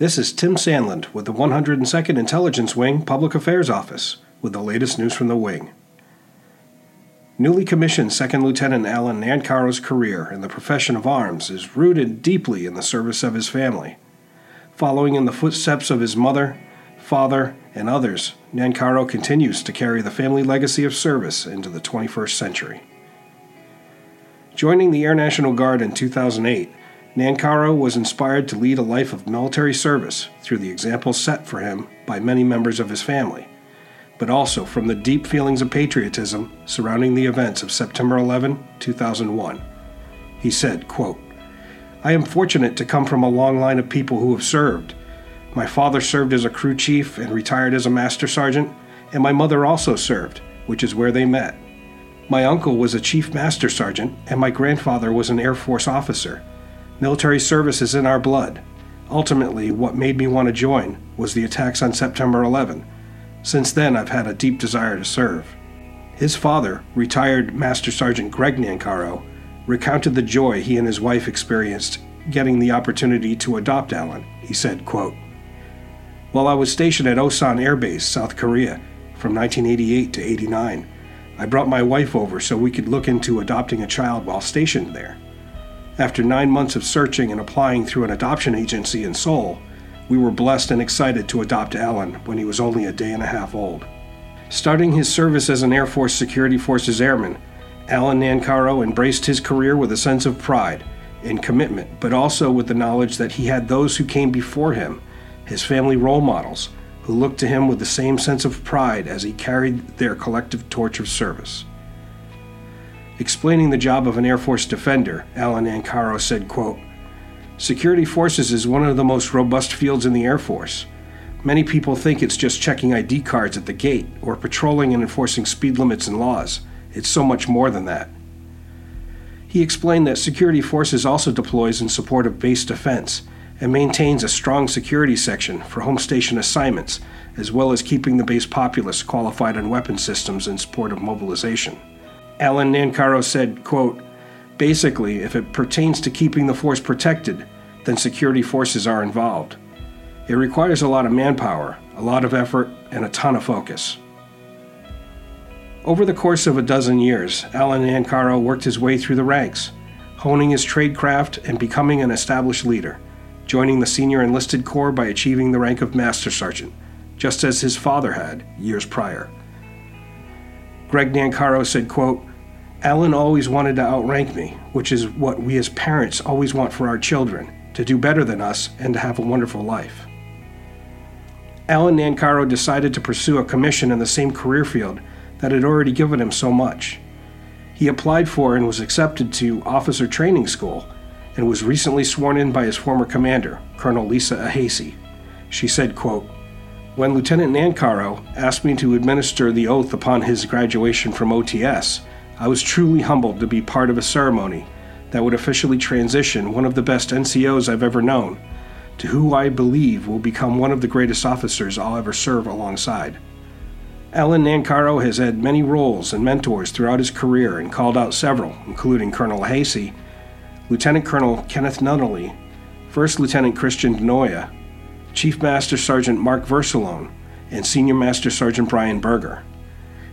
This is Tim Sandland with the 102nd Intelligence Wing Public Affairs Office with the latest news from the wing. Newly commissioned Second Lieutenant Alan Nancaro's career in the profession of arms is rooted deeply in the service of his family. Following in the footsteps of his mother, father, and others, Nancaro continues to carry the family legacy of service into the 21st century. Joining the Air National Guard in 2008, Nancaro was inspired to lead a life of military service through the example set for him by many members of his family, but also from the deep feelings of patriotism surrounding the events of September 11, 2001. He said, quote, I am fortunate to come from a long line of people who have served. My father served as a crew chief and retired as a master sergeant, and my mother also served, which is where they met. My uncle was a chief master sergeant, and my grandfather was an Air Force officer. Military service is in our blood. Ultimately, what made me want to join was the attacks on September 11. Since then, I've had a deep desire to serve. His father, retired Master Sergeant Greg Nancaro, recounted the joy he and his wife experienced getting the opportunity to adopt Alan. He said, quote, While I was stationed at Osan Air Base, South Korea, from 1988 to 89, I brought my wife over so we could look into adopting a child while stationed there. After nine months of searching and applying through an adoption agency in Seoul, we were blessed and excited to adopt Alan when he was only a day and a half old. Starting his service as an Air Force Security Forces airman, Alan Nancaro embraced his career with a sense of pride and commitment, but also with the knowledge that he had those who came before him, his family role models, who looked to him with the same sense of pride as he carried their collective torch of service. Explaining the job of an Air Force defender, Alan Nancaro said, quote, Security forces is one of the most robust fields in the Air Force. Many people think it's just checking ID cards at the gate or patrolling and enforcing speed limits and laws. It's so much more than that. He explained that security forces also deploys in support of base defense and maintains a strong security section for home station assignments, as well as keeping the base populace qualified on weapon systems in support of mobilization. Alan Nancaro said, quote, Basically, if it pertains to keeping the force protected, then security forces are involved. It requires a lot of manpower, a lot of effort, and a ton of focus. Over the course of a dozen years, Alan Nancaro worked his way through the ranks, honing his tradecraft and becoming an established leader, joining the Senior Enlisted Corps by achieving the rank of Master Sergeant, just as his father had years prior. Greg Nancaro said, quote, Alan always wanted to outrank me, which is what we as parents always want for our children to do better than us and to have a wonderful life. Alan Nancaro decided to pursue a commission in the same career field that had already given him so much. He applied for and was accepted to officer training school and was recently sworn in by his former commander, Colonel Lisa Ahasi. She said, quote, When Lieutenant Nancaro asked me to administer the oath upon his graduation from OTS, I was truly humbled to be part of a ceremony that would officially transition one of the best NCOs I've ever known to who I believe will become one of the greatest officers I'll ever serve alongside. Alan Nancaro has had many roles and mentors throughout his career and called out several, including Colonel Hasey, Lieutenant Colonel Kenneth Nunnally, First Lieutenant Christian Denoya, Chief Master Sergeant Mark Versalone, and Senior Master Sergeant Brian Berger.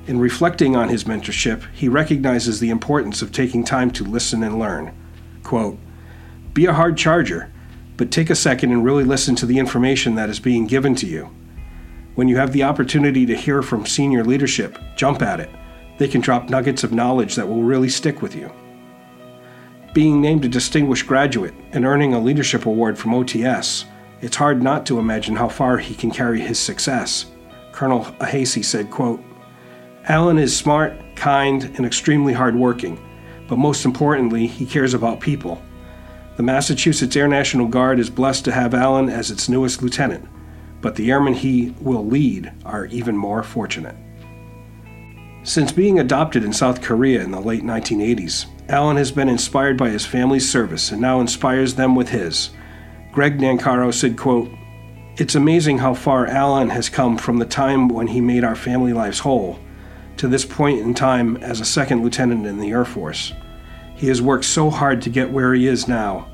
In reflecting on his mentorship, he recognizes the importance of taking time to listen and learn. Quote, Be a hard charger, but take a second and really listen to the information that is being given to you. When you have the opportunity to hear from senior leadership, jump at it. They can drop nuggets of knowledge that will really stick with you. Being named a distinguished graduate and earning a leadership award from OTS, it's hard not to imagine how far he can carry his success. Colonel Ahasi said, quote, Alan is smart, kind, and extremely hardworking, but most importantly, he cares about people. The Massachusetts Air National Guard is blessed to have Alan as its newest lieutenant, but the airmen he will lead are even more fortunate. Since being adopted in South Korea in the late 1980s, Alan has been inspired by his family's service and now inspires them with his. Greg Nancaro said, quote, It's amazing how far Alan has come from the time when he made our family lives whole to this point in time as a second lieutenant in the Air Force. He has worked so hard to get where he is now.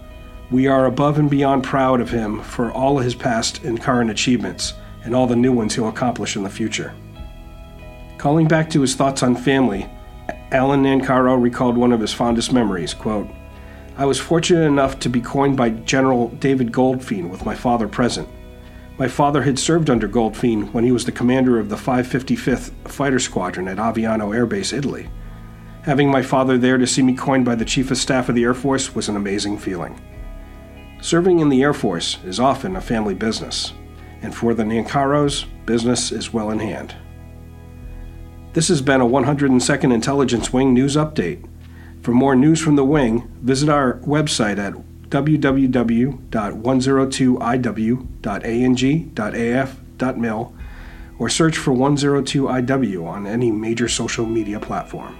We are above and beyond proud of him for all his past and current achievements and all the new ones he'll accomplish in the future. Calling back to his thoughts on family, Alan Nancaro recalled one of his fondest memories, quote, I was fortunate enough to be coined by General David Goldfein with my father present. My father had served under Goldfein when he was the commander of the 555th Fighter Squadron at Aviano Air Base, Italy. Having my father there to see me coined by the Chief of Staff of the Air Force was an amazing feeling. Serving in the Air Force is often a family business, and for the Nancaros, business is well in hand. This has been a 102nd Intelligence Wing News Update. For more news from the Wing, visit our website at www.102iw.ang.af.mil or search for 102IW on any major social media platform.